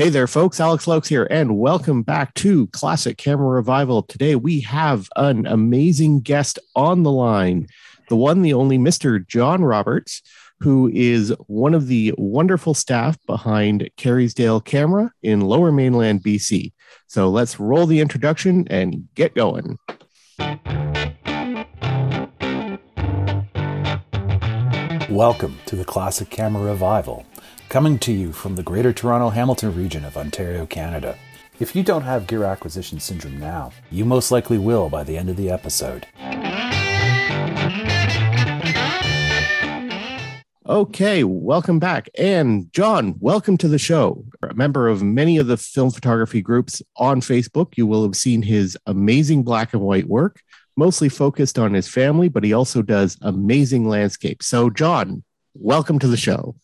Hey there, folks. Alex Luyckx here, and welcome back to Classic Camera Revival. Today we have an amazing guest on the line, the one, the only Mr. John Roberts, who is one of the wonderful staff behind Kerrisdale Camera in Lower Mainland, BC. So let's roll the introduction and get going. Welcome to the Classic Camera Revival, coming to you from the Greater Toronto Hamilton region of Ontario, Canada. If you don't have gear acquisition syndrome now, you most likely will by the end of the episode. Okay, welcome back. And John, welcome to the show. A member of many of the film photography groups on Facebook, you will have seen his amazing black and white work mostly focused on his family, but he also does amazing landscapes. So, John, welcome to the show.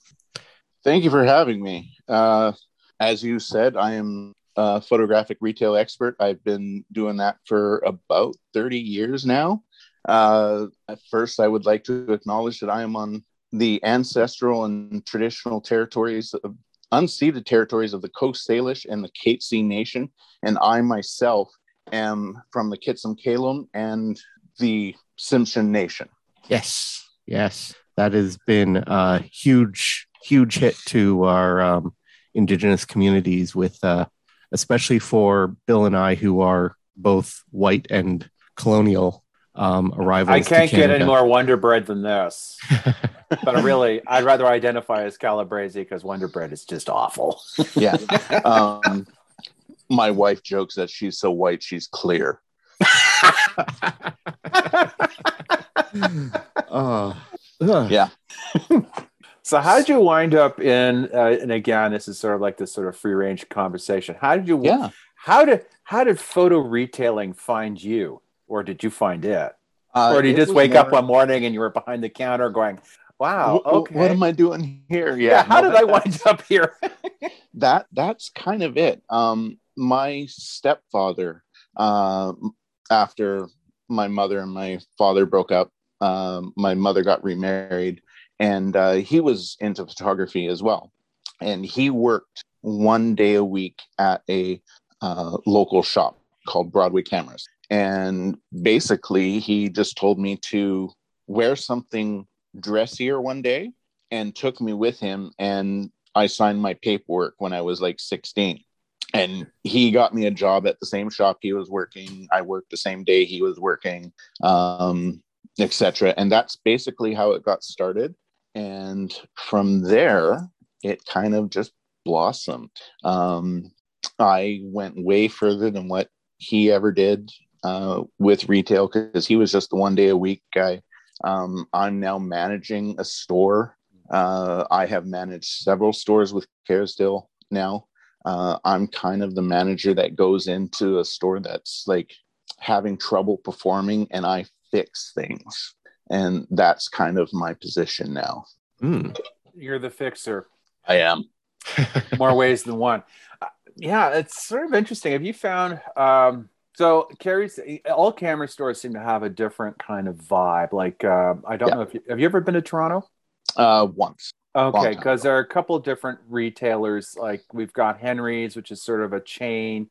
Thank you for having me. Uh, as you said, I am a photographic retail expert. I've been doing that for about 30 years now. Uh, first, I would like to acknowledge that I am on the ancestral and traditional territories of unceded territories of the Coast Salish and the Katzie Nation, and I myself am from the Kitsumkalum and the Tsimshian Nation. Yes, yes, that has been a huge, huge hit to our um, Indigenous communities, with uh, especially for Bill and I, who are both white and colonial um, arrivals. I can't get any more Wonder Bread than this. but really, I'd rather identify as Calabrese because Wonder Bread is just awful. yeah. Um, my wife jokes that she's so white she's clear. uh, yeah. So how did you wind up in? Uh, and again, this is sort of like this sort of free range conversation. How did you? Yeah. How did how did photo retailing find you, or did you find it? Uh, or did you just wake up one morning and you were behind the counter going, "Wow, "Wh- wh- okay, What am I doing here? Yeah, Yeah. how no, did I wind up here?" that that's kind of it. Um, my stepfather, um, after my mother and my father broke up, um, my mother got remarried, and uh, he was into photography as well. And he worked one day a week at a uh, local shop called Broadway Cameras. And basically, he just told me to wear something dressier one day and took me with him. And I signed my paperwork when I was like 16. And he got me a job at the same shop he was working. I worked the same day he was working, um, etc. And that's basically how it got started. And from there, it kind of just blossomed. Um, I went way further than what he ever did uh, with retail because he was just the one day a week guy. Um, I'm now managing a store uh, I have managed several stores with Kerrisdale now. Uh, I'm kind of the manager that goes into a store that's like having trouble performing and I fix things. And that's kind of my position now. mm. You're the fixer. I am. more ways than one. Uh, yeah, it's sort of interesting. Have you found um, so Carrie's all camera stores seem to have a different kind of vibe. Like uh, I don't Yeah. know if you, have you ever been to Toronto? Uh, once. Okay, because there are a couple different retailers. Like we've got Henry's, which is sort of a chain.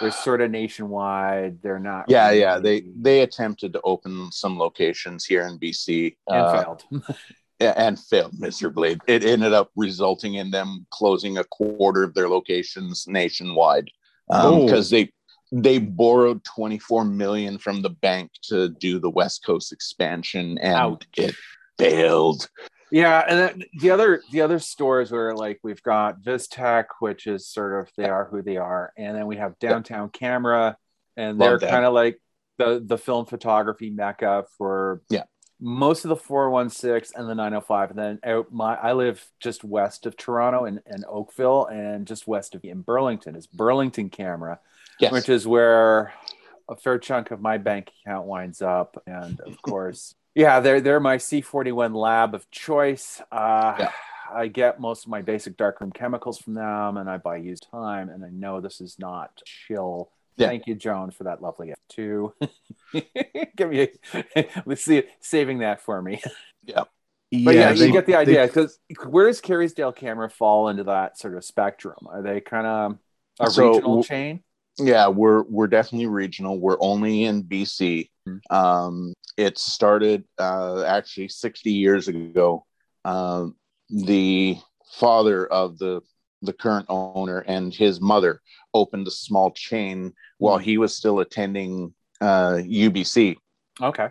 They're sort of nationwide. They're not. Yeah, yeah. They they attempted to open some locations here in BC and uh, failed. and failed miserably. It ended up resulting in them closing a quarter of their locations nationwide because they they borrowed 24 million from the bank to do the West Coast expansion and Ouch. it failed. Yeah, and then the other the other stores where like we've got Vistek, which is sort of they are who they are, and then we have Downtown Camera, and they're kind of like the the film photography mecca for Yeah. most of the 416 and the 905 and then out my i live just west of toronto in, in oakville and just west of in burlington is burlington camera Yes. which is where a fair chunk of my bank account winds up. And of course, yeah, they're they're my C41 lab of choice. Uh, Yeah. I get most of my basic darkroom chemicals from them, and I buy used time. And I know this is not chill. Yeah. Thank you, Joan, for that lovely gift too. Give me, a, let's see, saving that for me. Yeah. But yeah, they- you get the idea. Because where does Kerrisdale Camera fall into that sort of spectrum? Are they kind of a So, regional w- chain? Yeah, we're we're definitely regional. We're only in BC. Mhm. Um, it started uh, actually 60 years ago. Um, the father of the the current owner and his mother opened a small chain while he was still attending uh, UBC. Okay.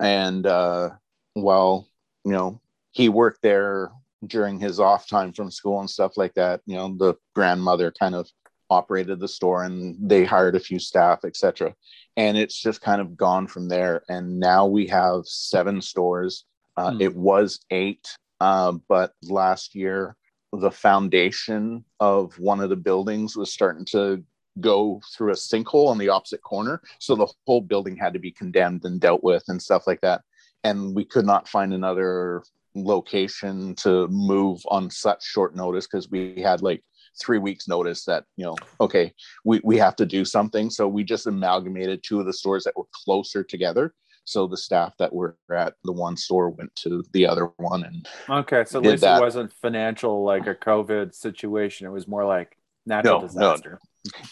and uh, while you know he worked there during his off time from school and stuff like that you know the grandmother kind of operated the store and they hired a few staff etc and it's just kind of gone from there and now we have seven stores uh, Hmm. it was eight uh, but last year the foundation of one of the buildings was starting to go through a sinkhole on the opposite corner. So the whole building had to be condemned and dealt with and stuff like that. And we could not find another location to move on such short notice because we had like three weeks notice that you know okay we, we have to do something so we just amalgamated two of the stores that were closer together so the staff that were at the one store went to the other one and Okay. So at least that. it wasn't financial like a COVID situation. It was more like natural No, no. disaster.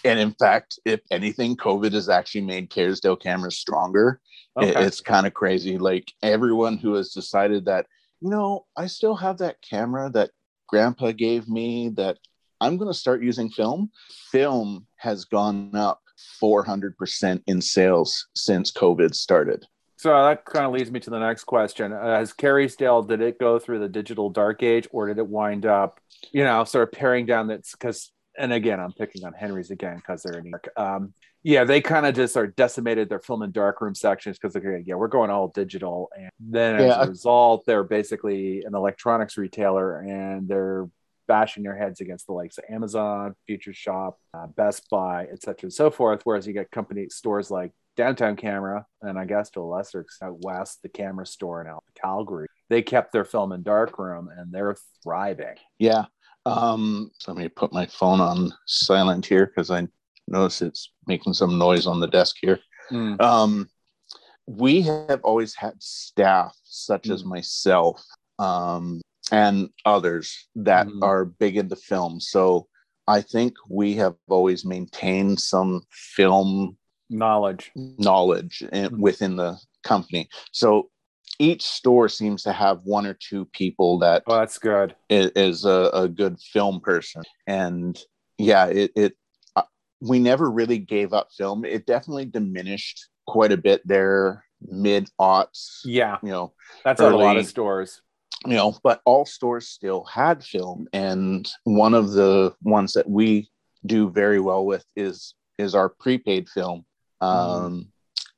and in fact if anything covid has actually made Kerrisdale cameras stronger Okay. it's kind of crazy like everyone who has decided that you know i still have that camera that grandpa gave me that i'm going to start using film film has gone up 400% in sales since covid started So that kind of leads me to the next question. Uh, has Kerrisdale, did it go through the digital dark age or did it wind up, you know, sort of paring down that's because, and again, I'm picking on Henry's again because they're in New York. Um, yeah, they kind of just are decimated their film and darkroom sections because they're, yeah, we're going all digital. And then as a result, they're basically an electronics retailer and they're bashing your heads against the likes of Amazon, Future Shop, uh, Best Buy, et cetera, and so forth. Whereas you get company stores like Downtown Camera, and I guess to a lesser extent, west, the Camera Store in Calgary. They kept their film and darkroom, and they're thriving. yeah um so let me put my phone on silent here because i notice it's making some noise on the desk here Mm. um, we have always had staff such as Mm. myself um, and others that Mhm. are big into film. So I think we have always maintained some film Knowledge. knowledge in, Mhm. within the company. So each store seems to have one or two people that Oh, that's good. is, is a, a good film person and yeah it, it uh, we never really gave up film it definitely diminished quite a bit there mid aughts Yeah, you know that's at a lot of stores. You know but all stores still had film and one of the ones that we do very well with is is our prepaid film um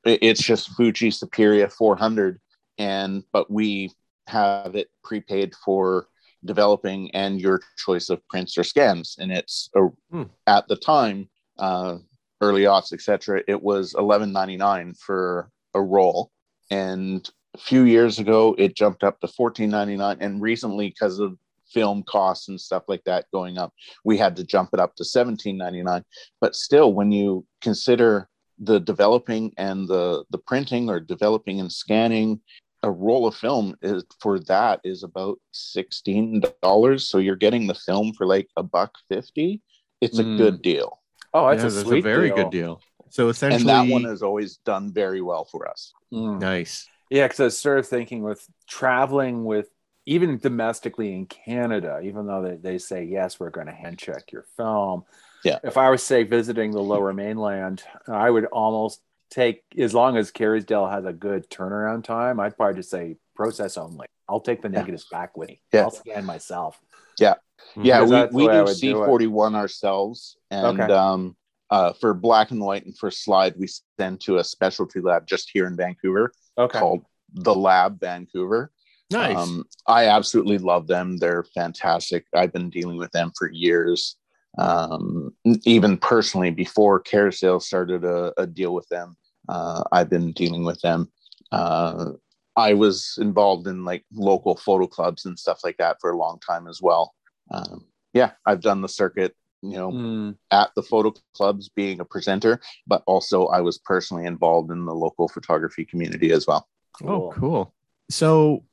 it- it's just fuji superia 400 and but we have it prepaid for developing and your choice of prints or scans and it's a, Hmm. at the time uh early aughts etc it was 11.99 for a roll and a few years ago it jumped up to 14.99 and recently because of film costs and stuff like that going up we had to jump it up to 17.99 but still when you consider the developing and the the printing or developing and scanning a roll of film is for that is about $16 so you're getting the film for like a buck 50 it's a Mm. good deal Oh, that's Yeah, a that's sweet very deal. good deal. So essentially, and that one has always done very well for us Mm. nice. Yeah, because I was sort of thinking with traveling with even domestically in Canada, even though they, they say, yes, we're going to hand check your film. Yeah. If I was, say, visiting the lower mainland, I would almost take, as long as Kerrisdale has a good turnaround time, I'd probably just say process only. I'll take the Yeah. negatives back with me. Yeah. I'll scan myself. yeah Yeah. we, we do c41 ourselves and Okay. um uh, for black and white and for slide we send to a specialty lab just here in vancouver Okay. called the lab vancouver Nice. Um, I absolutely love them. They're fantastic. I've been dealing with them for years. Um, even personally, before Kerrisdale started a, a deal with them, uh, I've been dealing with them. Uh, I was involved in like local photo clubs and stuff like that for a long time as well. Um, yeah, I've done the circuit, you know, Mm. at the photo clubs being a presenter, but also I was personally involved in the local photography community as well. Oh, cool. So,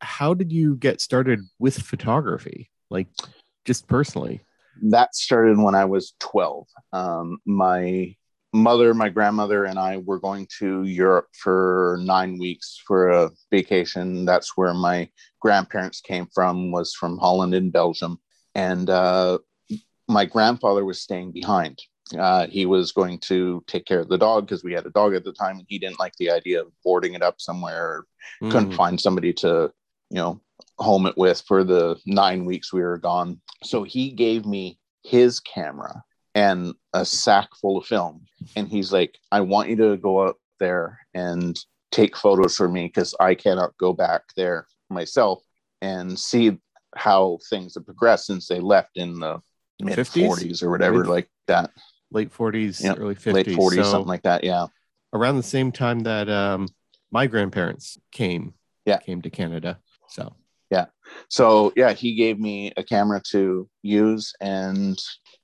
how did you get started with photography? Like just personally? That started when I was 12. Um, my mother, my grandmother, and I were going to Europe for nine weeks for a vacation. That's where my grandparents came from, was from Holland and Belgium. And uh, my grandfather was staying behind. Uh, he was going to take care of the dog because we had a dog at the time, and he didn't like the idea of boarding it up somewhere. Mm. Couldn't find somebody to, you know, home it with for the nine weeks we were gone. So he gave me his camera and a sack full of film. And he's like, I want you to go out there and take photos for me because I cannot go back there myself and see how things have progressed since they left in the mid 40s or whatever, like that. Late 40s, yep. early 50s. Late 40s, so something like that. Yeah. Around the same time that um, my grandparents came, yeah, came to Canada. So yeah. So yeah, he gave me a camera to use, and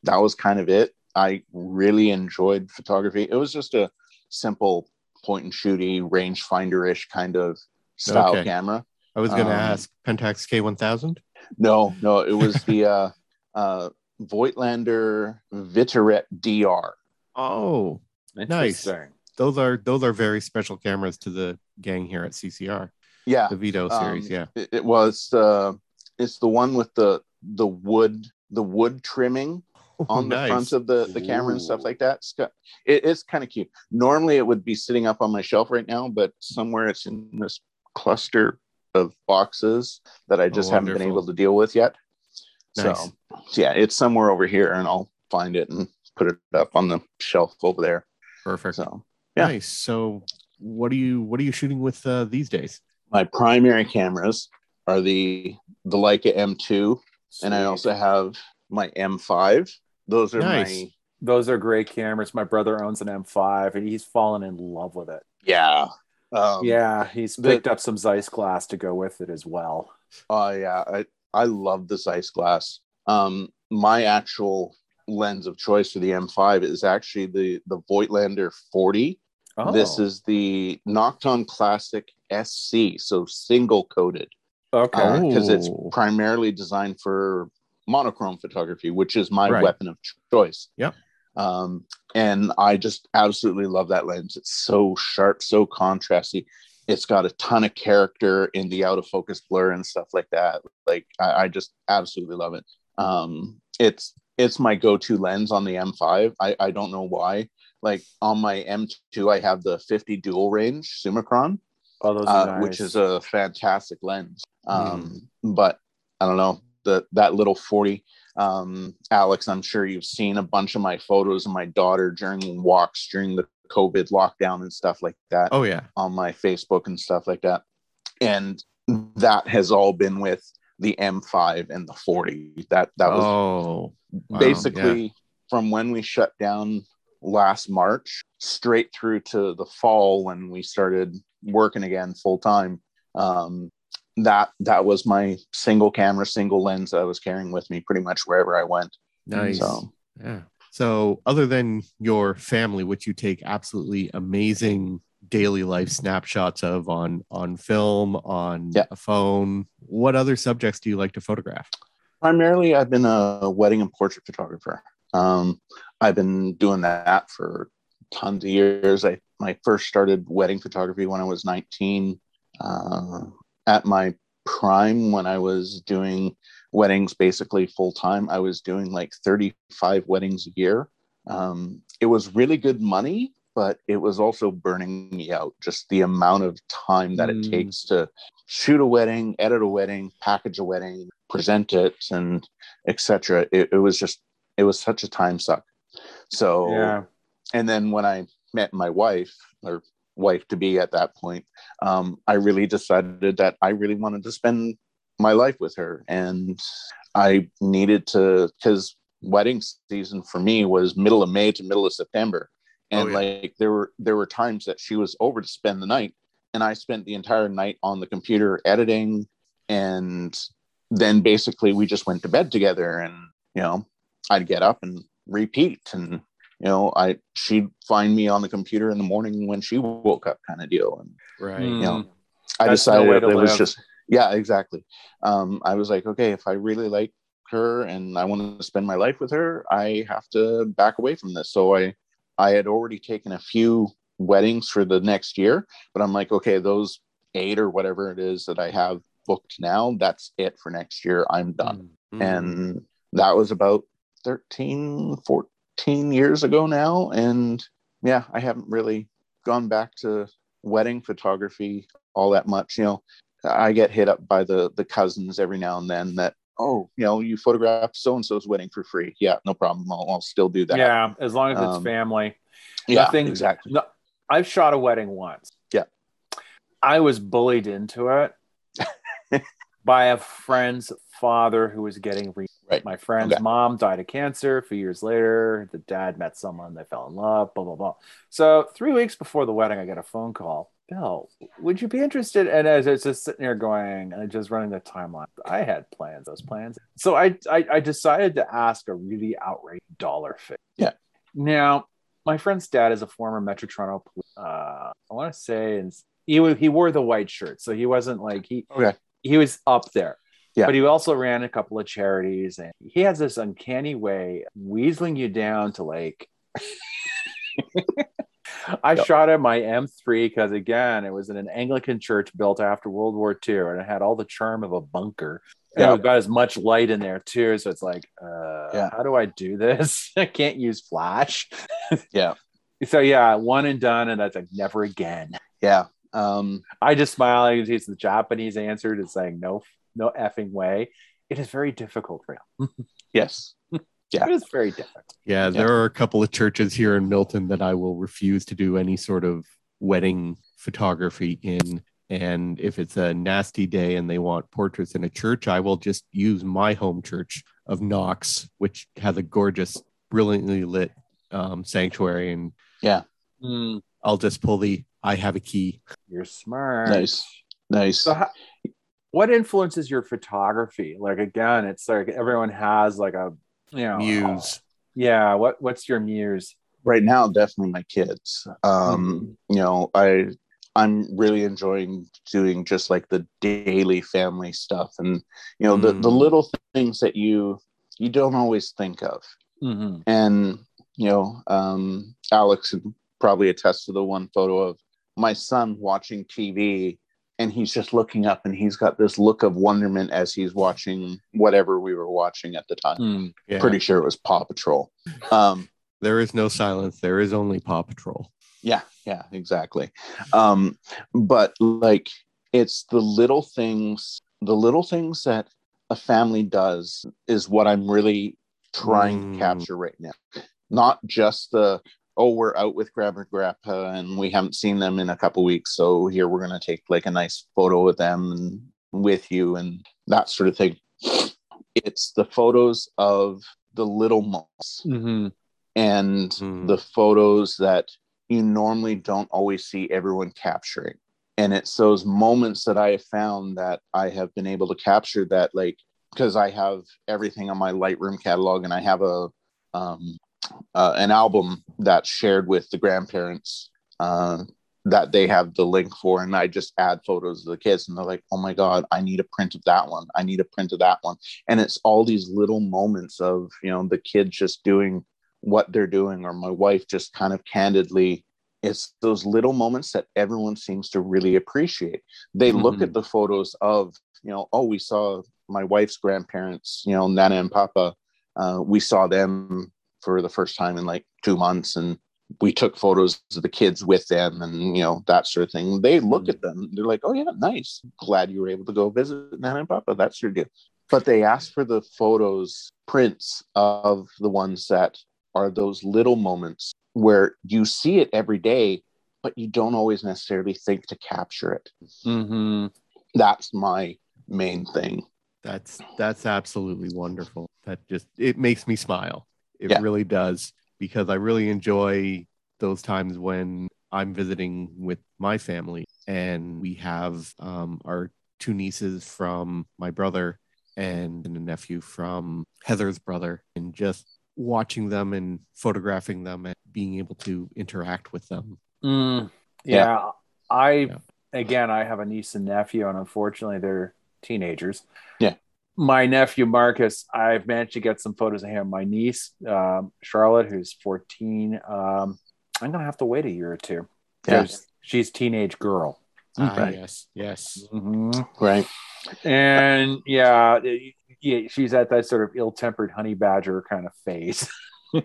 that was kind of it. I really enjoyed photography. It was just a simple point and shooty, rangefinder ish kind of style okay. camera. I was going to um, ask Pentax K1000. No, no, it was the uh, uh, Voigtlander Vitoret DR. Oh, nice. Those are those are very special cameras to the gang here at CCR. Yeah, the Vito series. Um, yeah, it, it was. Uh, it's the one with the the wood the wood trimming on the front of the, the camera and stuff like that. It's, it, it's kind of cute. Normally it would be sitting up on my shelf right now, but somewhere it's in this cluster of boxes that I just oh, haven't been able to deal with yet. Nice. So yeah, it's somewhere over here and I'll find it and put it up on the shelf over there. Perfect. So yeah. Nice. So what are you what are you shooting with uh, these days? My primary cameras are the the Leica M2 Sweet. and I also have my M5 those are nice. my those are great cameras. My brother owns an M5 and he's fallen in love with it. Yeah. Um, yeah, he's picked the, up some Zeiss glass to go with it as well. Oh uh, yeah, I I love the Zeiss glass. Um, my actual lens of choice for the M5 is actually the the Voigtlander 40. Oh. This is the Nokton Classic SC, so single coated. Okay. Because uh, it's primarily designed for monochrome photography, which is my right. weapon of choice. Yeah. Um, and I just absolutely love that lens. It's so sharp, so contrasty. It's got a ton of character in the out of focus blur and stuff like that. Like I, I just absolutely love it. Um, it's it's my go-to lens on the M5. I, I don't know why. Like on my M2, I have the 50 dual range Summicron, oh, uh, nice. which is a fantastic lens. Um, mm. But I don't know the that little 40 um, alex i'm sure you've seen a bunch of my photos of my daughter during walks during the covid lockdown and stuff like that oh yeah on my facebook and stuff like that and that has all been with the m5 and the 40 that that was oh, wow, basically yeah. from when we shut down last march straight through to the fall when we started working again full time um, that that was my single camera, single lens that I was carrying with me pretty much wherever I went. Nice. So, yeah. So, other than your family, which you take absolutely amazing daily life snapshots of on on film, on yeah. a phone, what other subjects do you like to photograph? Primarily, I've been a wedding and portrait photographer. Um, I've been doing that for tons of years. I I first started wedding photography when I was 19. Uh, at my prime when I was doing weddings basically full time, I was doing like 35 weddings a year. Um, it was really good money, but it was also burning me out. Just the amount of time that mm. it takes to shoot a wedding, edit a wedding, package a wedding, present it, and etc. It, it was just it was such a time suck. So yeah. And then when I met my wife, or wife to be at that point, um, I really decided that I really wanted to spend my life with her. And I needed to, because wedding season for me was middle of May to middle of September. Oh, and oh, yeah. like there were there were times that she was over to spend the night and I spent the entire night on the computer editing and then basically we just went to bed together and you know I'd get up and repeat and you know, I she'd find me on the computer in the morning when she woke up, kind of deal. And right, you know, I That's decided it, it was just yeah exactly. Um i was like okay if i really like her and i want to spend my life with her i have to back away from this. So i i had already taken a few weddings for the next year but i'm like okay those eight or whatever it is that i have booked now that's it for next year. I'm done. Mm. and that was about 13 14 years ago now. And yeah i haven't really gone back to wedding photography all that much. You know i get hit up by the the cousins every now and then that oh you know you photographed so and so's wedding for free yeah no problem i'll, I'll still do that Yeah, as long as it's Um, family. yeah Nothing- exactly No, I've shot a wedding once. Yeah. I was bullied into it by a friend's father who was getting re- Right. my friend's Okay. mom died of cancer a few years later the dad met someone they fell in love blah blah blah so three weeks before the wedding i get a phone call bill would you be interested? And as it's just sitting there going and just running the timeline. I had plans those plans. So i i, I decided to ask a really outrageous dollar figure. Yeah. now my friend's dad is a former metro toronto uh i want to say and he, he wore the white shirt. So he wasn't like he Okay. he was up there. Yeah. but he also ran a couple of charities and he has this uncanny way of weaseling you down to like I Yep. shot at my M3 because again, it was in an Anglican church built after World War II, and it had all the charm of a bunker. And Yeah. it got as much light in there too. So it's like, uh, Yeah. how do I do this? I can't use flash. Yeah. So yeah, one and done, and that's like never again. yeah um I just smile. and see It's the Japanese answer to saying no, no effing way. It is very difficult for him. yes Yeah. It is very different. Yeah, Yeah. there are a couple of churches here in Milton that I will refuse to do any sort of wedding photography in. And if it's a nasty day and they want portraits in a church, I will just use my home church of Knox, which has a gorgeous, brilliantly lit um, sanctuary. And Hmm, I'll just pull the I have a key. you're smart. nice nice So, how, what influences your photography? Like again, it's like everyone has like a know Muse. Yeah. What What's your muse? right now definitely my kids um you know i i'm really enjoying doing just like the daily family stuff and you know the, the Mm. little things that you you don't always think of Mm-hmm. and you know um alex probably attest to the one photo of my son watching tv and he's just looking up and he's got this look of wonderment as he's watching whatever we were watching at the time Hmm. Yeah. pretty sure it was paw patrol um There is no silence. There is only Paw Patrol. yeah yeah exactly um but like it's the little things the little things that a family does is what i'm really trying Mm. to capture right now not just the oh we're out with grandma and grandpa and we haven't seen them in a couple weeks so here we're going to take like a nice photo with them and with you and that sort of thing it's the photos of the little moments Mm-hmm. and Mm. the photos that you normally don't always see everyone capturing. And it's those moments that I have found that I have been able to capture that, like, because I have everything on my Lightroom catalog and I have a um, uh, an album that's shared with the grandparents uh, that they have the link for, and I just add photos of the kids, and they're like, "Oh my god, I need a print of that one. I need a print of that one." And it's all these little moments of you know the kids just doing what they're doing or my wife just kind of candidly it's those little moments that everyone seems to really appreciate they look Mhm. at the photos of you know oh we saw my wife's grandparents you know nana and papa uh, we saw them for the first time in like two months and we took photos of the kids with them and you know that sort of thing. They look at them. They're like oh yeah nice. Glad you were able to go visit nana and papa. That's your deal. But they ask for the photos prints of the ones that are those little moments where you see it every day but you don't always necessarily think to capture it. Mm-hmm. that's my main thing. That's that's absolutely wonderful. That just it makes me smile. It Yeah. really does because I really enjoy those times when I'm visiting with my family and we have um, our two nieces from my brother and a nephew from Heather's brother and just watching them and photographing them and being able to interact with them. Mm, yeah, I Yeah. again, I have a niece and nephew, and unfortunately, they're teenagers. Yeah. My nephew Marcus, I've managed to get some photos of him. My niece um, Charlotte, who's 14, um, I'm gonna have to wait a year or two. Yeah. She's teenage girl. Ah, Right. yes, yes. Mhm. Right. And yeah, it- yeah, she's at that sort of ill-tempered honey badger kind of phase.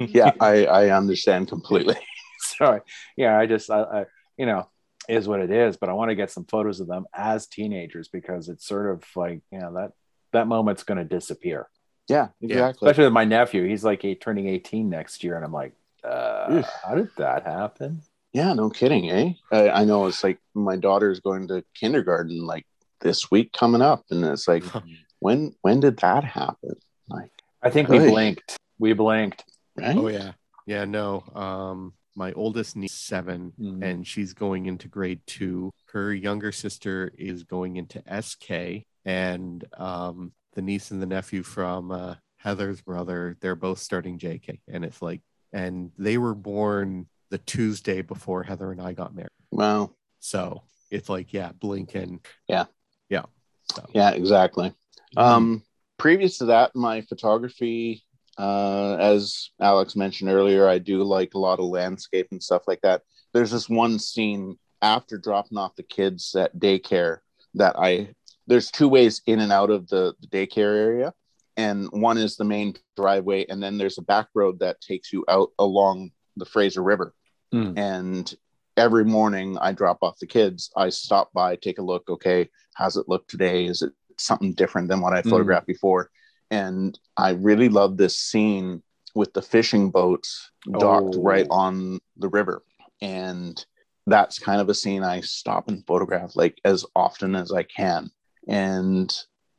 Yeah, I, I understand completely. so yeah, I just I, I you know is what it is. But I want to get some photos of them as teenagers because it's sort of like you know that that moment's going to disappear. Yeah, exactly. Especially with my nephew, he's like eight, turning eighteen next year, and I'm like, uh, how did that happen? Yeah, no kidding, eh? I, I know it's like my daughter's going to kindergarten like this week coming up, and it's like, when when did that happen? Like, I think we blinked. We blinked. right? Oh yeah, yeah. No, um, my oldest niece is seven, Mm. and she's going into grade two. Her younger sister is going into SK, and um, the niece and the nephew from uh, Heather's brother, they're both starting JK, and it's like, and they were born the Tuesday before Heather and I got married. Wow. So it's like, yeah, blinking. Yeah. yeah. So Yeah, exactly. Um, previous to that, my photography, uh, as Alex mentioned earlier, I do like a lot of landscape and stuff like that. There's this one scene after dropping off the kids at daycare that I there's two ways in and out of the, the daycare area, and one is the main driveway, and then there's a back road that takes you out along the Fraser River. Mm. And every morning I drop off the kids, I stop by, take a look. Okay, how's it look today? Is it something different than what I Mm. photographed before? And I really love this scene with the fishing boats docked Oh. right on the river. And that's kind of a scene I stop and photograph like as often as I can. And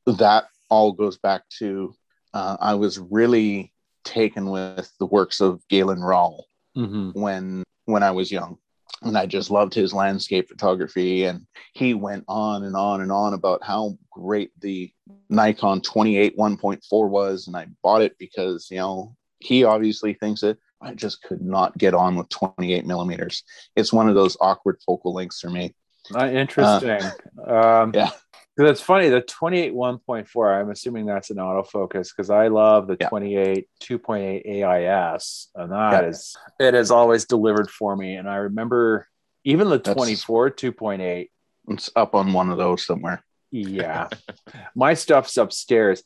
that all goes back to uh, I was really taken with the works of Galen Rowell Mhm. when when I was young. And I just loved his landscape photography. And he went on and on and on about how great the Nikon 28 1.4 was. And I bought it because, you know, he obviously thinks it. I just could not get on with 28 millimeters. It's one of those awkward focal lengths for me. Uh, interesting. um, yeah. Because it's funny, the 28 1.4, I'm assuming that's an autofocus because I love the Yeah. 28 2.8 AIS. And that Yeah. is, it has always delivered for me. And I remember even the That's- 24 2.8, It's up on one of those somewhere. yeah, my stuff's upstairs.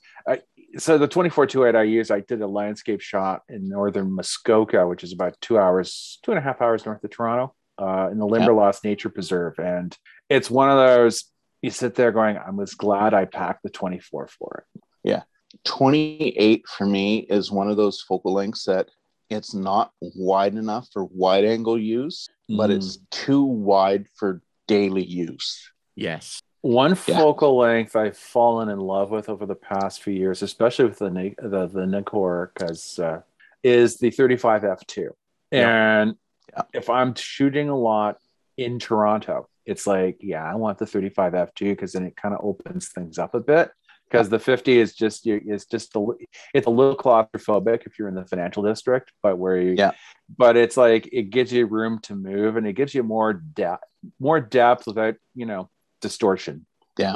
So the 24 2.8 I used, I did a landscape shot in northern Muskoka, which is about two hours, two and a half hours north of Toronto, uh, in the Limberlost Nature Preserve. And it's one of those you sit there going, I was glad I packed the 24 for it. Yeah. 28 for me is one of those focal lengths that it's not wide enough for wide angle use, but Mm. it's too wide for daily use. yes. One Yeah. focal length I've fallen in love with over the past few years, especially with the Ni- the, the Nikkor, because uh, is the 35 f2. And Yeah. if I'm shooting a lot in Toronto, it's like, yeah, I want the 35 f2 because then it kind of opens things up a bit. Because the 50 is just you it's just a, it's a little claustrophobic if you're in the financial district, but where you Yeah. but it's like it gives you room to move and it gives you more depth more depth without you know distortion Yeah.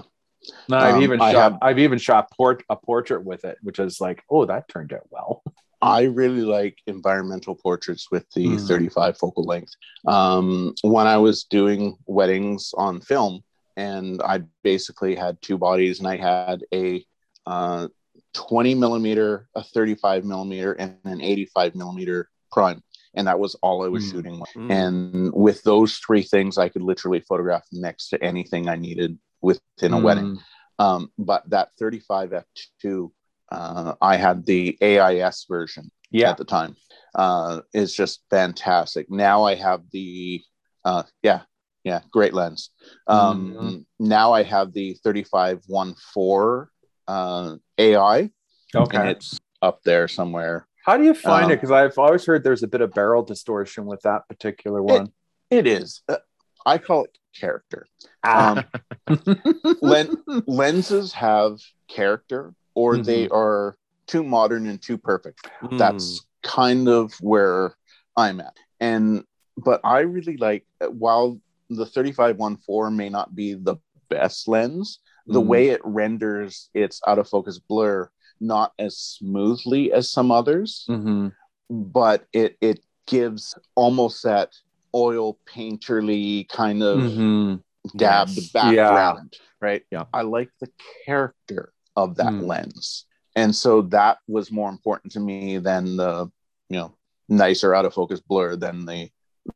no, i've Um, even I shot have- i've even shot port a portrait with it which is like oh that turned out well I really like environmental portraits with the Mm. 35 focal length. Um, when I was doing weddings on film, and I basically had two bodies, and I had a uh, 20 millimeter, a 35 millimeter, and an 85 millimeter prime. And that was all I was Mm. shooting with. Mm. And with those three things, I could literally photograph next to anything I needed within a wedding. Mm. Um, but that 35 f2, uh, I had the AIS version yeah at the time. Uh, is just fantastic. Now I have the, uh, yeah, yeah, great lens. Um, Mhm. Now I have the 35 1.4 uh, AI, and okay it's up there somewhere. how do you find um, it because i've always heard there's a bit of barrel distortion with that particular one It is. Uh, I call it character. Um, len- lenses have character, or Mhm. they are too modern and too perfect. Mm. that's kind of where I'm at. And but I really like while the 3514 may not be the best lens. The Mm. way it renders its out of focus blur not as smoothly as some others, Mhm. but it it gives almost that oil painterly kind of Mhm. dabbed Yes. background, right? Yeah. I like the character of that Mm. lens. And so that was more important to me than the, you know, nicer out of focus blur than the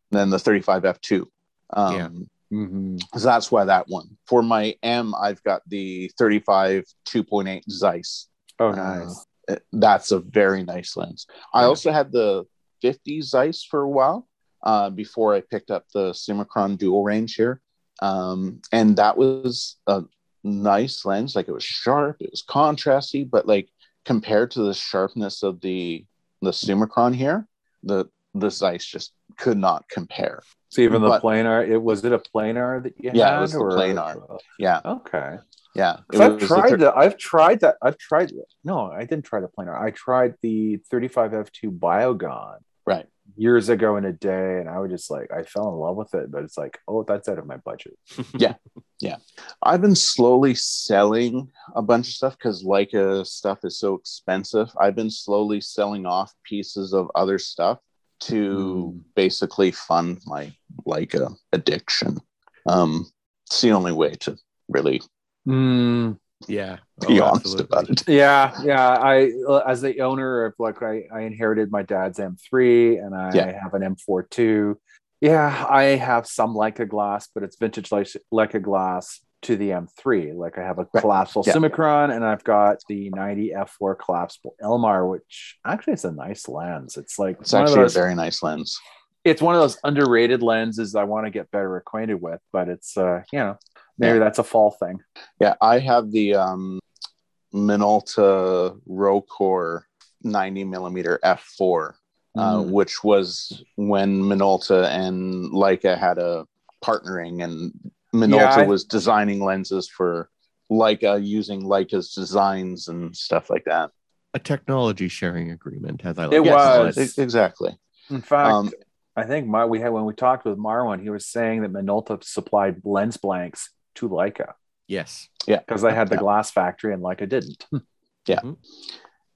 than the 35 f2. Um Yeah. Mhm. so that's why that one. For my M, I've got the 35 2.8 Zeiss. Oh, Uh, nice. it- that's a very nice lens. I also had the 50 Zeiss for a while uh, before I picked up the Summicron dual range here. Um, and that was a nice lens. Like it was sharp, it was contrasty, but like compared to the sharpness of the the Summicron here, the the Zeiss just could not compare. So even the but- planar, it was it a planar that you Yeah, it had? was the or- planar. Yeah, Okay. yeah. It I've was the tried that. I've tried that. I've tried. No, I didn't try the planar. I tried the 35f2 Biogon right. Years ago in a day, and I was just like, I fell in love with it. But it's like, oh, that's out of my budget. Yeah yeah I've been slowly selling a bunch of stuff because Leica stuff is so expensive. I've been slowly selling off pieces of other stuff to Mm. basically fund my Leica addiction. Um, it's the only way to really Mm, Yeah. be Oh, honest absolutely. about it. yeah, yeah. I, as the owner of like, I, I inherited my dad's M3, and I Yeah. have an M4 too. Yeah, I have some Leica glass, but it's vintage Leica Leica glass to the M3. Like I have a Right. collapsible Yeah. Summicron, and I've got the 90 f4 collapsible Elmar, which actually is a nice lens. It's like It's one of actually those- a very nice lens. it's one of those underrated lenses I want to get better acquainted with, but it's uh, you know, maybe Yeah. that's a fall thing. Yeah, I have the um, Minolta Rokkor 90 millimeter f4, uh, Mm. which was when Minolta and Leica had a partnering, and Minolta Yeah, I- was designing lenses for Leica using Leica's designs and stuff like that. A technology sharing agreement, as I like It was. exactly. In fact, Um, I think my we had when we talked with Marwan, he was saying that Minolta supplied lens blanks to Leica Yes. Yeah. Because they had the Yeah. glass factory and Leica didn't. Yeah.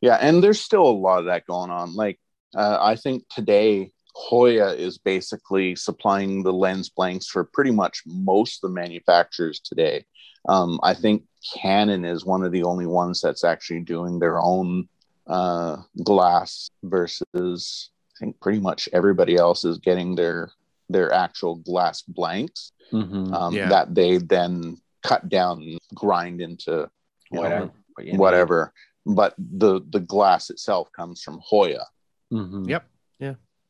Yeah, and there's still a lot of that going on. Like, uh, I think today Hoya is basically supplying the lens blanks for pretty much most of the manufacturers today. Um, I think Canon is one of the only ones that's actually doing their own uh, glass versus I think pretty much everybody else is getting their their actual glass blanks Mm-hmm. um, Yeah. that they then cut down and grind into you know, Whatever. What you need. whatever. But the the glass itself comes from Hoya, Mhm. Yep.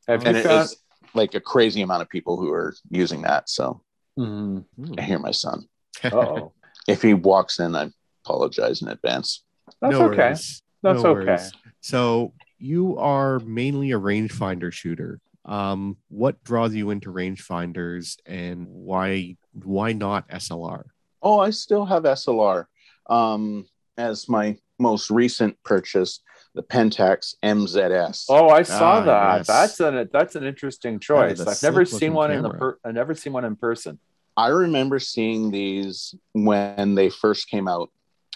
Have and you it found? is like a crazy amount of people who are using that. So Mhm. I hear my son. Uh-oh. If he walks in, I apologize in advance. That's no okay. worries. That's No okay. worries. So you are mainly a rangefinder shooter. Um, what draws you into rangefinders, and why why not SLR? Oh, I still have SLR um, as my most recent purchase, the Pentax MZS. Oh, I saw Ah, that. yes. That's an that's an interesting choice. a I've never seen one in the per- I've never seen one in person. I remember seeing these when they first came out,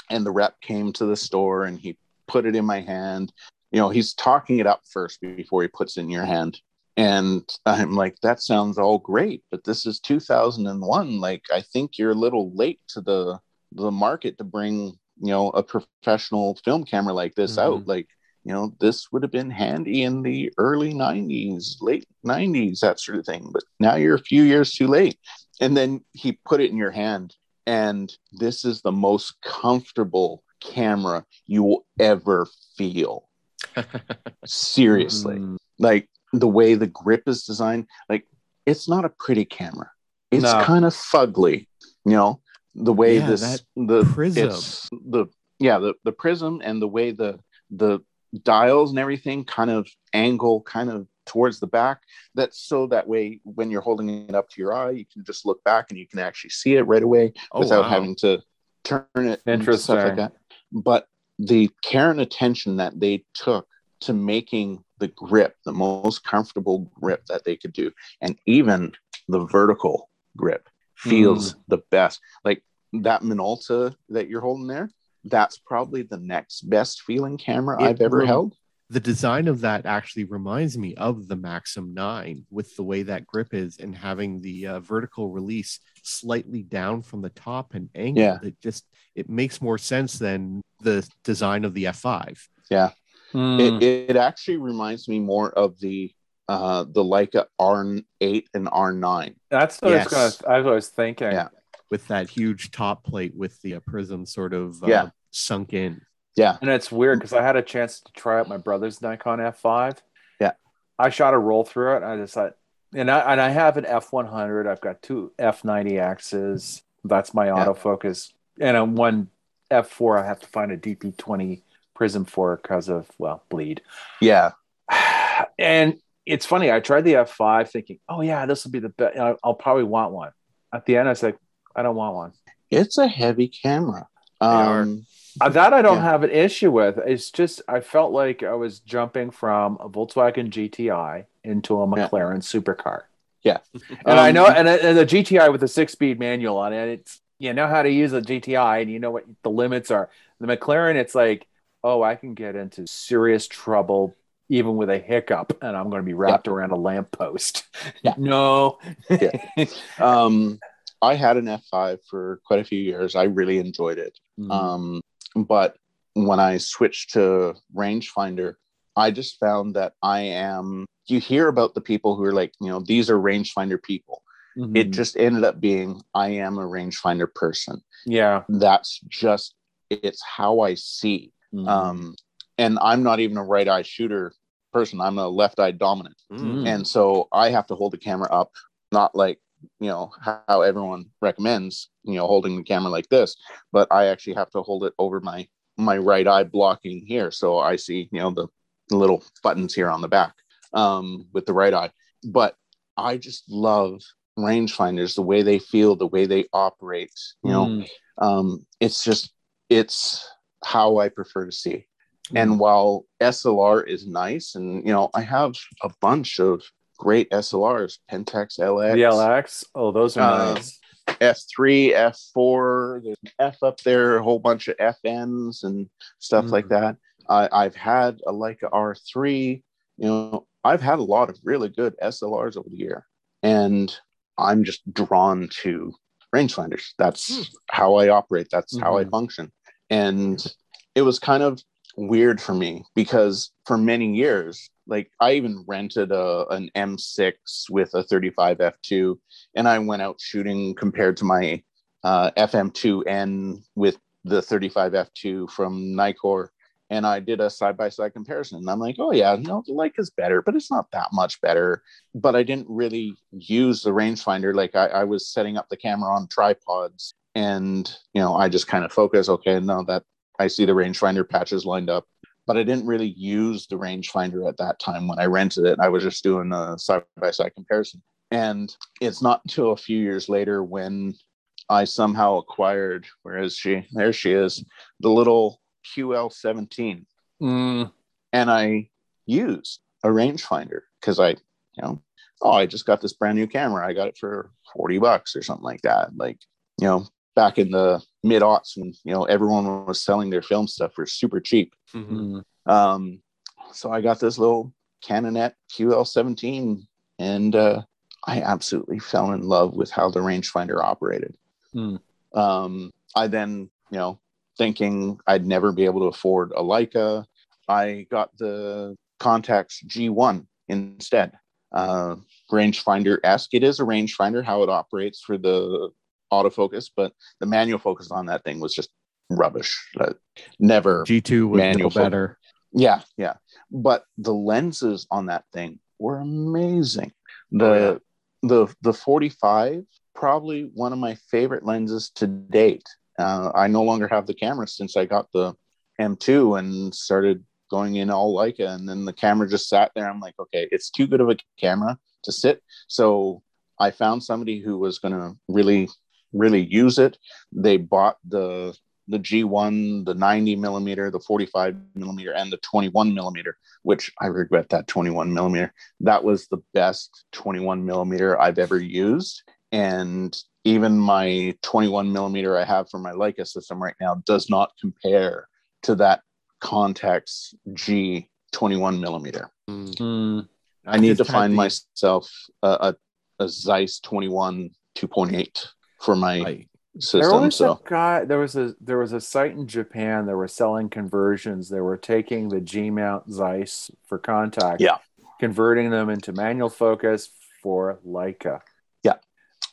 and the rep came to the store and he put it in my hand. You know, he's talking it up first before he puts it in your hand. And I'm like, that sounds all great, but this is 2001. Like, I think you're a little late to the the market to bring, you know, a professional film camera like this Mhm. out. Like, you know, this would have been handy in the early 90s, late 90s, that sort of thing. But now you're a few years too late and then he put it in your hand and this is the most comfortable camera you will ever feel seriously Mm. like the way the grip is designed like it's not a pretty camera it's No. kind of fugly you know the way Yeah, this the prism. the yeah the the prism and the way the the dials and everything kind of angle kind of towards the back that's so that way when you're holding it up to your eye you can just look back and you can actually see it right away Oh, without wow. having to turn it and stuff like that but the care and attention that they took to making the grip the most comfortable grip that they could do and even the vertical grip feels the best like that minolta that you're holding there that's probably the next best feeling camera It i've ever rem- held The design of that actually reminds me of the Maxxum 9 with the way that grip is and having the uh, vertical release slightly down from the top and angled. Yeah. It just it makes more sense than the design of the F5. Mm. it, it actually reminds me more of the uh the leica r8 and r9 That's what Yes. I was gonna. I was thinking. Yeah. with that huge top plate with the uh, prism sort of uh, Yeah. sunk in. yeah And it's weird because I had a chance to try out my brother's Nikon F5. Yeah. I shot a roll through it. I decided, and I and I have an F100. I've got two F90Xs. That's my Yeah. autofocus, and on one F4, I have to find a DP20 prism for because of well bleed. yeah And it's funny. I tried the F5 thinking, oh yeah, this will be the best. I'll, probably want one. At the end, I said, I don't want one. it's a heavy camera um Uh, that I don't Yeah. have an issue with. It's just I felt like I was jumping from a Volkswagen GTI into a Yeah. McLaren supercar. Yeah. and I Um, know, and, and the GTI with a six-speed manual on it, it's you know how to use a GTI, and you know what the limits are. The McLaren, it's like, oh, I can get into serious trouble even with a hiccup, and I'm going to be wrapped around a lamppost. Yeah. no. Yeah. um i had an f5 for quite a few years i really enjoyed it Mm. Um, but when I switched to rangefinder, I just found that I am. You hear about the people who are like, you know, these are rangefinder people. Mhm. It just ended up being I am a rangefinder person. yeah. That's just it's how I see. Mhm. Um, and I'm not even a right eye shooter person. I'm a left eye dominant, Mm. and so I have to hold the camera up, not like you know how everyone recommends you know holding the camera like this but i actually have to hold it over my my right eye blocking here so i see you know the, the little buttons here on the back um with the right eye but i just love rangefinders the way they feel the way they operate you know Mm. um it's just it's how i prefer to see and while slr is nice and you know i have a bunch of great slrs pentax lx the LX. Oh, those are Um, nice. F3, F4, there's an F up there, a whole bunch of FNs and stuff Mm. like that. I, I've had a Leica R3, you know, I've had a lot of really good SLRs over the year, and I'm just drawn to rangefinders. That's Hmm. how I operate, that's how I Mhm. function. And it was kind of weird for me because for many years, like I even rented a an M6 with a 35 f2 and I went out shooting compared to my uh, FM2N with the 35 f2 from Nikkor, and I did a side by side comparison. And I'm like, oh yeah, no, the Leica's is better, but it's not that much better. But I didn't really use the rangefinder. Like I, I was setting up the camera on tripods, and you know, I just kind of focus. Okay, now that I see the rangefinder patches lined up. But I didn't really use the rangefinder at that time when I rented it. I was just doing a side by side comparison. And it's not until a few years later when I somehow acquired, where is she? There she is, the little QL17. Mm. And I used a rangefinder because I, you know, oh, I just got this brand new camera. I got it for 40 bucks or something like that. Like, you know, back in the mid aughts when, you know, everyone was selling their film stuff for super cheap. Mhm. Mm. Um, so I got this little Canonet QL17 and uh, I absolutely fell in love with how the rangefinder operated. Hmm. Um, I then, you know, thinking I'd never be able to afford a Leica, I got the Contax G1 instead. Uh, rangefinder esque. It is a rangefinder, how it operates for the autofocus, but the manual focus on that thing was just rubbish. Uh, never G2 would Manual better. yeah, yeah. But the lenses on that thing were amazing. The Oh, the the 45 probably one of my favorite lenses to date. Uh, I no longer have the camera since I got the M2 and started going in all Leica, and then the camera just sat there. I'm like, okay, it's too good of a camera to sit. So I found somebody who was going to really, really use it. They bought the the G1, the 90 millimeter, the 45 millimeter, and the 21 millimeter, which I regret that 21 millimeter. That was the best 21 millimeter I've ever used. and even my 21 millimeter I have for my Leica system right now does not compare to that Contax G 21 millimeter. Mm. Mm. I need to find the- myself a, a, a Zeiss 21 2.8 for my I- There was So a guy. There was a there was a site in Japan that were selling conversions. They were taking the G mount Zeiss for Contax, Yeah. converting them into manual focus for Leica. Yeah.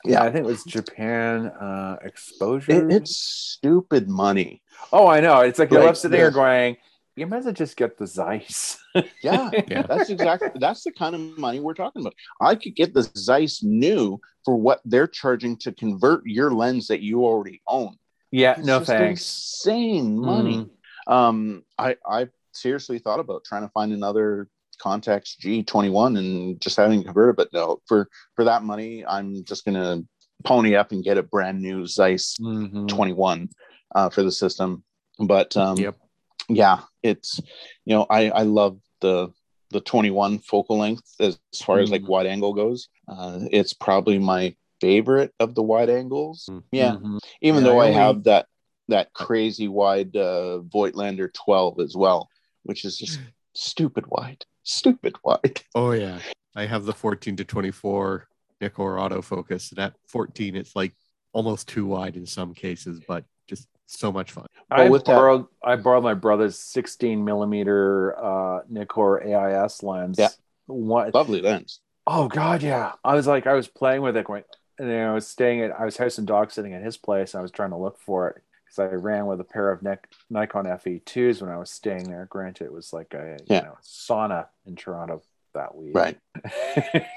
Yeah. I think it was Japan uh, exposure. it, it's stupid money. oh, I know. It's like you're left sitting there going, you might as well just get the Zeiss. Yeah. Yeah. That's exactly that's the kind of money we're talking about. I could get the Zeiss new for what they're charging to convert your lens that you already own. yeah, It's no just thanks. Insane money. Mm. Um, I I seriously thought about trying to find another Contax G21 and just having it converted, but no, for for that money, I'm just gonna pony up and get a brand new Zeiss Mhm. 21 uh, for the system. But um, Yep. Yeah, it's you know I I love the the 21 focal length as, as far as like Mhm. wide angle goes. Uh, it's probably my favorite of the wide angles. Mm. Yeah, Mhm. even Yeah, though I I, only- have that that crazy wide uh, Voigtlander 12 as well, which is just stupid wide, stupid wide. Oh yeah, I have the 14 to 24 Nikkor autofocus. And at 14, it's like almost too wide in some cases, but just so much fun. I with that- borrowed I borrowed my brother's 16 millimeter uh, Nikkor AIS lens. Yeah. One, Lovely lens. oh god, yeah. I was like, I was playing with it, going, and then I was staying at, I was house and dog sitting at his place. And I was trying to look for it because I ran with a pair of Nik- Nikon FE2s when I was staying there. Granted, it was like a Yeah. you know sauna in Toronto that week. Right.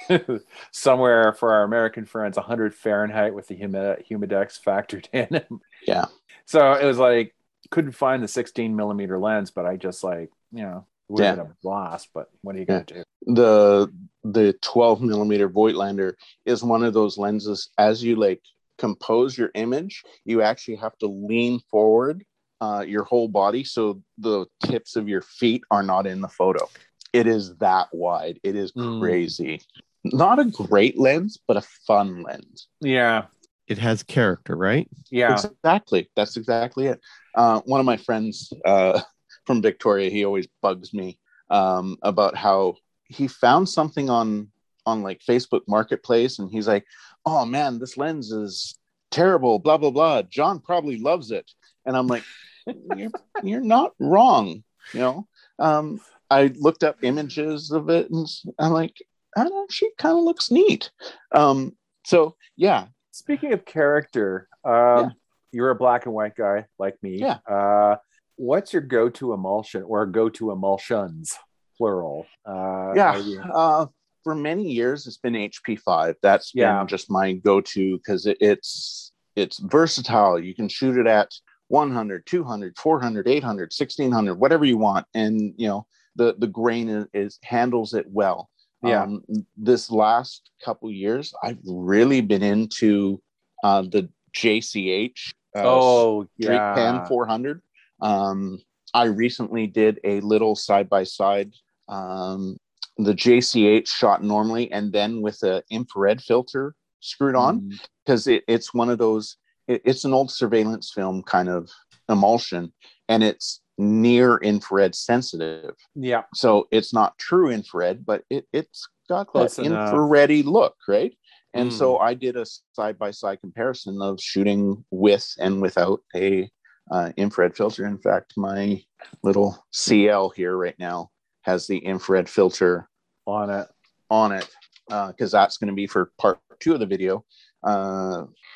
Somewhere for our American friends, 100 Fahrenheit with the humid- humidex factored in. Yeah. So it was like couldn't find the 16 millimeter lens, but I just like you know would have Yeah. been a blast. But what are you gonna do? the the 12 millimeter Voigtlander is one of those lenses as you like compose your image you actually have to lean forward uh, your whole body so the tips of your feet are not in the photo it is that wide it is Mm. crazy not a great lens but a fun lens Yeah, It has character, right? yeah. Exactly. That's exactly it. Uh, one of my friends uh, from Victoria, he always bugs me um, about how he found something on on like Facebook Marketplace, and he's like, "Oh man, this lens is terrible." Blah blah blah. John probably loves it, and I'm like, "You're you're not wrong." You know. Um, I looked up images of it, and I'm like, "That actually kind of looks neat." Um, so yeah, Speaking of character, um, Yeah. you're a black and white guy like me. Yeah. Uh, what's your go-to emulsion or go-to emulsions, plural? Uh, yeah you- uh, for many years it's been hp5 That's Yeah. been just my go-to because it, it's it's versatile you can shoot it at 100 200 400 800 1600 whatever you want and you know the the grain is, is handles it well Yeah. um, this last couple years i've really been into uh, the jch uh, oh, Street yeah. Pan 400. Um, I recently did a little side by side. Um, the JCH shot normally and then with an infrared filter screwed on Mm, because it, it's one of those. It, it's an old surveillance film kind of emulsion, and it's near infrared sensitive. Yeah. So it's not true infrared, but it, it's got Close that enough. infrared look, right? And Mm. so I did a side by side comparison of shooting with and without a uh, infrared filter. In fact, my little CL here right now has the infrared filter On it. on it because that's going to be for part two of the video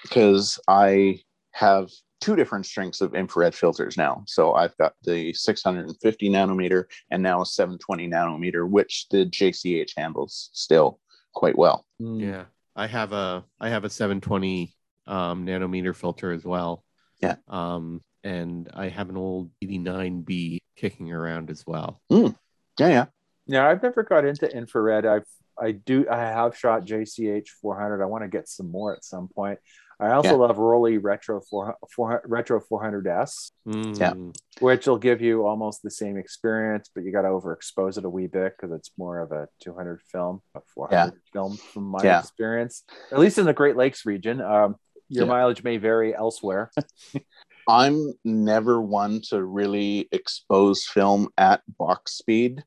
because I have two different strengths of infrared filters now. So I've got the 650 nanometer and now a 720 nanometer, which the JCH handles still quite well. Mm. Yeah. I have a I have a 720 um, nanometer filter as well. Yeah. Um, and I have an old 89B kicking around as well. Yeah, yeah. Yeah, I've never got into infrared. I've I do I have shot JCH 400. I want to get some more at some point. I also Yeah. love Rollei Retro 4, 4 Retro 400S, Yeah. Mm, which will give you almost the same experience, but you got to overexpose it a wee bit because it's more of a 200 film, a 400 film from my Yeah. experience, at least in the Great Lakes region. Um, your Yeah. mileage may vary elsewhere. I'm never one to really expose film at box speed.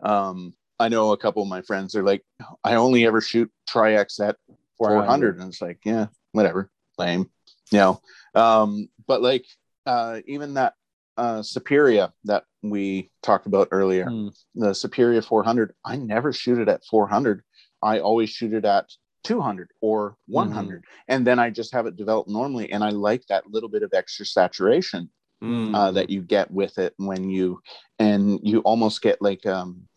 Um, I know a couple of my friends are like, I only ever shoot Tri-X at 400. And it's like, yeah, whatever, lame, you know. Um, but like, uh, even that uh, Superia that we talked about earlier, Mm. the Superia 400, I never shoot it at 400. I always shoot it at 200 or 100. And then I just have it develop normally. And I like that little bit of extra saturation mm. uh, that you get with it when you and you almost get like um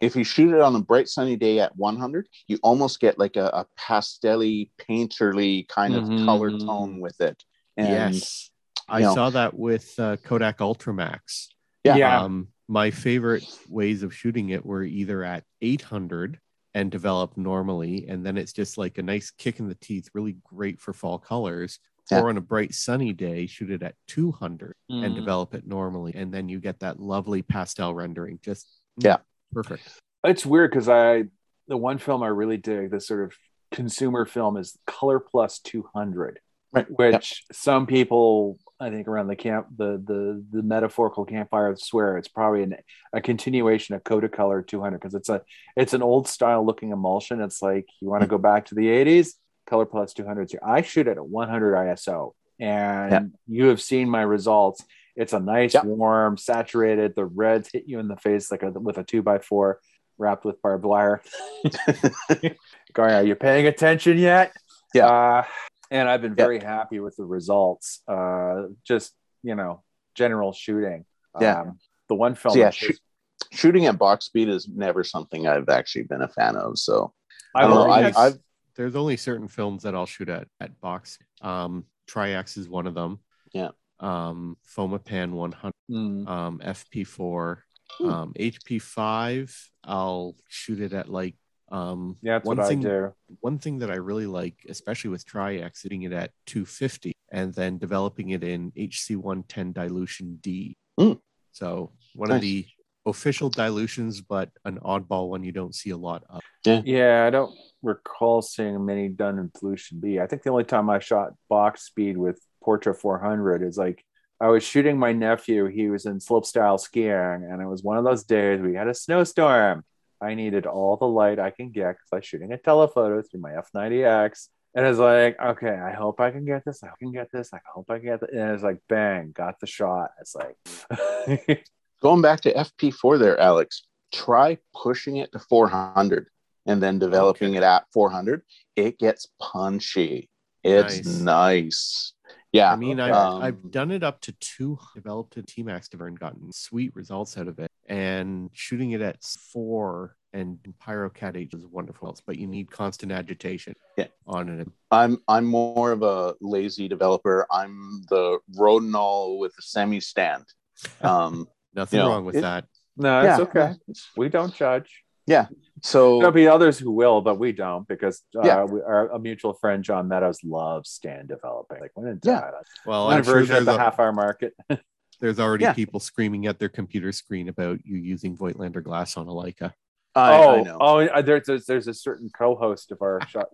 if you shoot it on a bright sunny day at 100 you almost get like a, a pastelly painterly kind of Mhm. color tone with it and yes, I know. saw that with uh, Kodak Ultramax. Yeah. Yeah. Um, my favorite ways of shooting it were either at 800 and develop normally, and then it's just like a nice kick in the teeth, really great for fall colors. Yeah. Or on a bright sunny day, shoot it at 200 and Mm. develop it normally, and then you get that lovely pastel rendering. Just Yeah. Perfect. It's weird because I the one film I really dig, the sort of consumer film, is Color Plus 200, Right. which some people I think around the camp the the the metaphorical campfire swear it's probably an, a continuation of Kodacolor 200 because it's a it's an old style looking emulsion. It's like you want to mm-hmm. go back to the 80s, Color Plus 200. I shoot it at 100 ISO, and Yeah. you have seen my results. It's a nice, Yeah. warm, saturated. The reds hit you in the face like a, with a two by four wrapped with barbed wire. Going, are you paying attention yet? Yeah. Uh, and I've been Yeah. very happy with the results. Uh, just you know, general shooting. Yeah. Um, the one film. So, yeah, that shoot- shooting at box speed is never something i've actually been a fan of so I I've don't know, I- had- I've- There's only certain films that I'll shoot at at box. Um, Tri-X is one of them. Yeah. Um, Fomapan 100. Mm. um, FP4, Hmm. um, HP5. I'll shoot it at like um, yeah, that's one what thing. I do. One thing that I really like, especially with Tri-X, hitting it at 250 and then developing it in HC110 dilution D. Hmm. So one Nice. of the official dilutions, but an oddball one you don't see a lot of. Yeah, yeah I don't recall seeing many done in dilution B. I think the only time I shot box speed with Portra 400 is like I was shooting my nephew. He was in slopestyle skiing, and it was one of those days we had a snowstorm. I needed all the light I can get because I was shooting a telephoto through my F90X. And it's like, okay, I hope I can get this. I can get this. I hope I can get this. And it's like, bang, got the shot. It's like, going back to fp4 there alex try pushing it to 400 and then developing Okay. it at 400 it gets punchy it's Nice. nice, yeah I mean, I've, Um, I've done it up to two, developed a T-Max diver and gotten sweet results out of it. And shooting it at four and PyroCat H is wonderful, but you need constant agitation Yeah. on it. I'm I'm more of a lazy developer. I'm the Rodinal with a semi stand. Um, Nothing You know, wrong with it- that. no, it's okay. yeah, it's- We don't judge. So There'll be others who will, but we don't because uh, Yeah. we, our a mutual friend John Meadows loves stand developing. Like when in Yeah. doubt, Well, one I'm sure version at there's, the a- half hour market. there's already Yeah. people screaming at their computer screen about you using Voigtlander glass on a Leica. I, oh, I know. oh, uh, there's, there's there's a certain co-host of our show.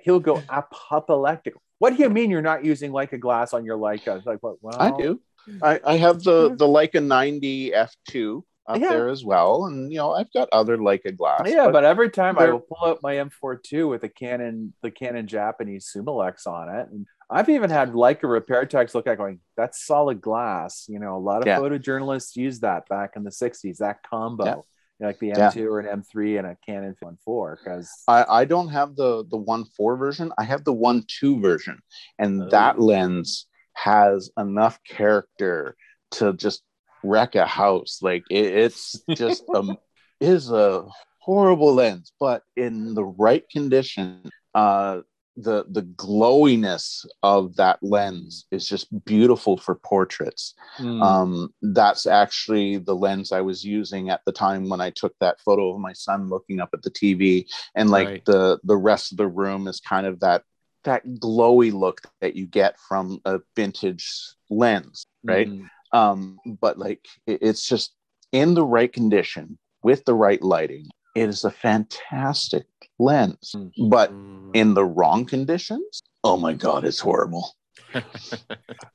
He'll go apoplectic. What do you mean you're not using Leica glass on your Leica? It's like what? Well, I do. I, I have the the Leica 90 f2 up Yeah. there as well, and you know I've got other Leica glass. Yeah, but, every time I will pull out my M42 with a Canon, the Canon Japanese Summilux on it, and I've even had Leica repair techs look at going, "That's solid glass." You know, a lot of Yeah. photojournalists used that back in the '60s. That combo, Yeah. Like the M2 or an M3 and a Canon 1.4, because I, I don't have the the one four version. I have the one two version, and Oh. that lens has enough character to just wreck a house. Like it, it's just um is a horrible lens, but in the right condition, uh, the the glowiness of that lens is just beautiful for portraits. Mm. Um, that's actually the lens I was using at the time when I took that photo of my son looking up at the TV, and like Right. the the rest of the room is kind of that that glowy look that you get from a vintage lens, right? Mm. Um, but like it- it's just in the right condition with the right lighting. It is a fantastic lens, Mm. but in the wrong conditions, oh my god, it's horrible.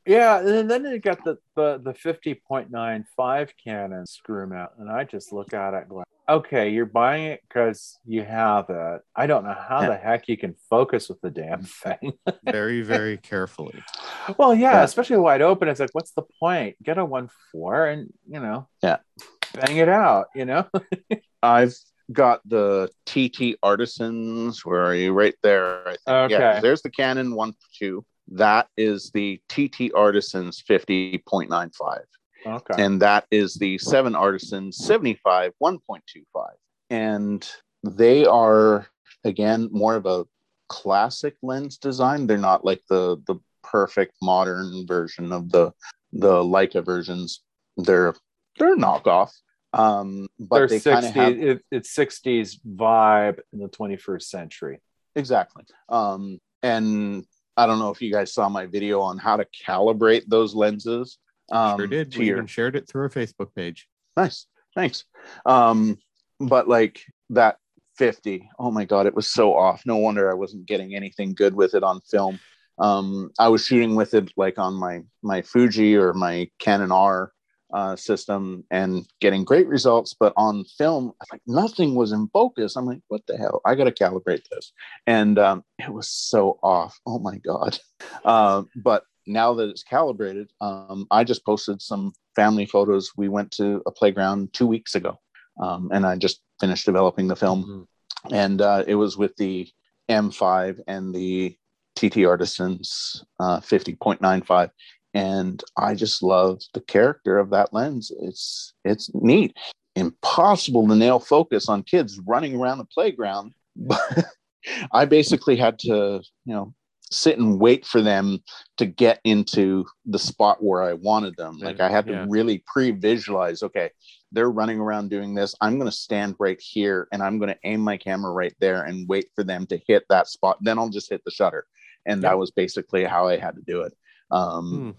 Yeah, and then you got the the the fifty point nine five Canon screw mount, and I just look at it going, okay, you're buying it because you have it. I don't know how Yeah. the heck you can focus with the damn thing. very, very carefully. well, yeah, Yeah. especially wide open. It's like, what's the point? Get a one four, and you know, Yeah. bang it out. You know, I've got the TT Artisans. Where are you? Right there. I think. Yeah, Okay. there's the Canon one two. That is the TT Artisans 50.95. okay, and that is the seven artisans 75 1.25 and they are again more of a classic lens design. They're not like the the perfect modern version of the the leica versions. They're they're knockoff. Um but they're they kind of sixty. have It, it's sixties vibe in the twenty first century. exactly. Um and i don't know if you guys saw my video on how to calibrate those lenses um sure did. to We your even shared it through our Facebook page. nice. Thanks. Um but like that 50 oh my god it was so off. No wonder i wasn't getting anything good with it on film. Um i was shooting with it like on my my fuji or my canon r uh, system and getting great results. But on film like nothing was in focus. I'm like what the hell? I gotta calibrate this. And um, it was so off. Oh my god. Uh, but now that it's calibrated um, i just posted some family photos. We went to a playground two weeks ago um, and i just finished developing the film. And uh, it was with the m5 and the tt artisans uh, 50.95 and i just love the character of that lens. It's it's neat. Impossible to nail focus on kids running around the playground but i basically had to you know sit and wait for them to get into the spot where i wanted them like i had to Yeah. really pre-visualize okay they're running around doing this i'm going to stand right here and i'm going to aim my camera right there and wait for them to hit that spot then i'll just hit the shutter and Yeah. that was basically how i had to do it um, Hmm,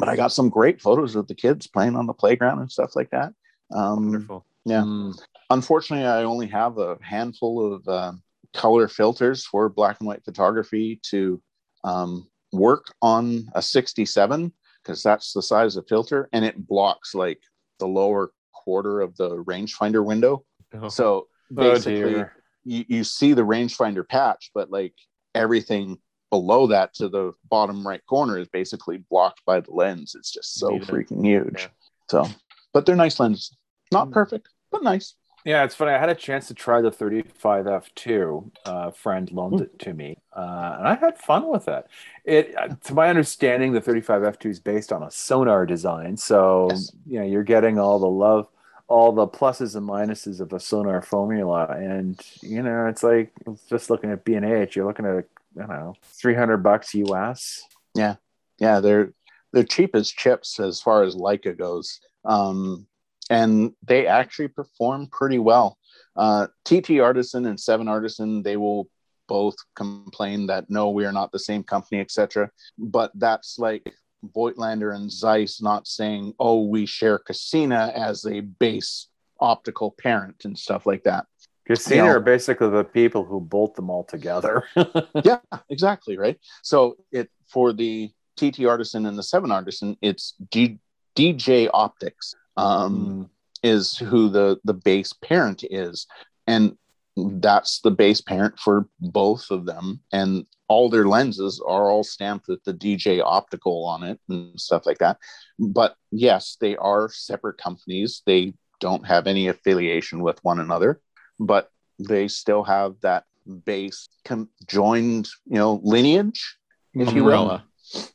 but i got some great photos of the kids playing on the playground and stuff like that um, wonderful. yeah. Mm. unfortunately i only have a handful of uh, color filters for black and white photography to um, work on a 67 because that's the size of filter and it blocks like the lower quarter of the rangefinder window Oh, so Oh basically dear. you, you see the rangefinder patch but like everything below that to the bottom right corner is basically blocked by the lens it's just so it. freaking huge Yeah. so but they're nice lenses not Mm. perfect but nice Yeah, it's funny. I had a chance to try the 35F2. A friend loaned it to me, uh, and I had fun with it. It, uh, to my understanding, the 35F2 is based on a Sonnar design, so Yes. you know you're getting all the love, all the pluses and minuses of a Sonnar formula, and you know it's like just looking at B and H. You're looking at I don't know, 300 bucks US. Yeah, yeah they're they're cheap as chips as far as leica goes um, and they actually perform pretty well. Uh, tt artisan and seven artisan they will both complain that no we are not the same company etc but that's like voigtlander and zeiss not saying oh we share Cosina as a base optical parent and stuff like that. Cosina Yeah. are basically the people who bolt them all together. yeah exactly right? So it for the tt artisan and the seven artisan it's G, dj optics um, is who the the base parent is and that's the base parent for both of them and all their lenses are all stamped with the dj optical on it and stuff like that but yes they are separate companies they don't have any affiliation with one another but they still have that base com- joined you know lineage if you will umbrella,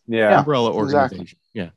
yeah. umbrella exactly. organization. Yeah.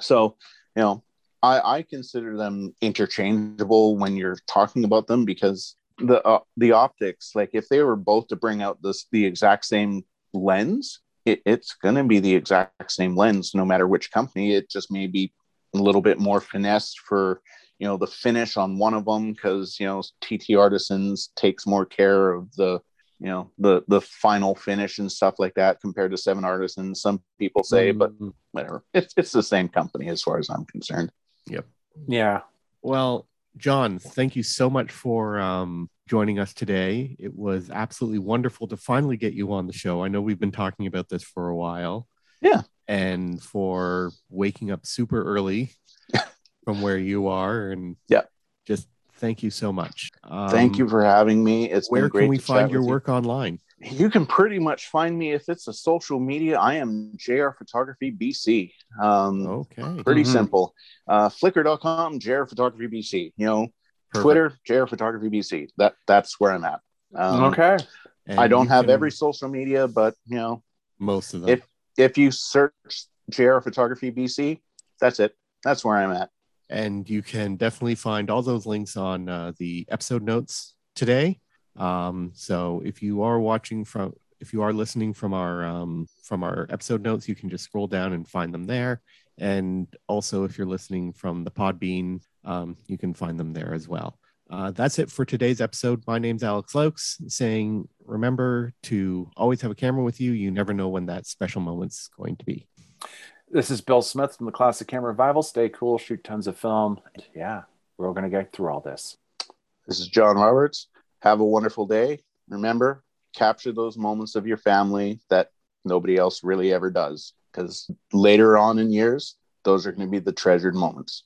so you know i i consider them interchangeable when you're talking about them because the uh, the optics like if they were both to bring out this the exact same lens, it, it's going to be the exact same lens no matter which company. It just may be a little bit more finessed for you know the finish on one of them because you know TT Artisans takes more care of the you know the the final finish and stuff like that compared to Seven Artisans. Some people say, mm-hmm. but whatever. It's it's the same company as far as I'm concerned. Yep. Yeah. Well, John, thank you so much for um, joining us today. It was absolutely wonderful to finally get you on the show. I know we've been talking about this for a while. Yeah. And for waking up super early from where you are. And yeah, just thank you so much. Um, thank you for having me. It's where can we find your work online? You can pretty much find me if it's a social media. I am JR Photography BC. Um, okay. Pretty mm-hmm. simple. Uh, Flickr.com, JR Photography BC. You know, Perfect. Twitter, JR Photography BC. That that's where I'm at. Um, okay. And I don't have can, every social media, but you know, most of them. If if you search JR Photography BC, that's it. That's where I'm at. And you can definitely find all those links on uh, the episode notes today. Um, so if you are watching from, if you are listening from our um, from our episode notes, you can just scroll down and find them there. And also, if you're listening from the Podbean, um, you can find them there as well. Uh, that's it for today's episode. My name's Alex Luyckx, saying remember to always have a camera with you. You never know when that special moment's going to be. This is Bill Smith from the Classic Camera Revival. Stay cool, shoot tons of film. Yeah, we're all going to get through all this. This is John Roberts. Have a wonderful day. Remember, capture those moments of your family that nobody else really ever does, because later on in years, those are going to be the treasured moments.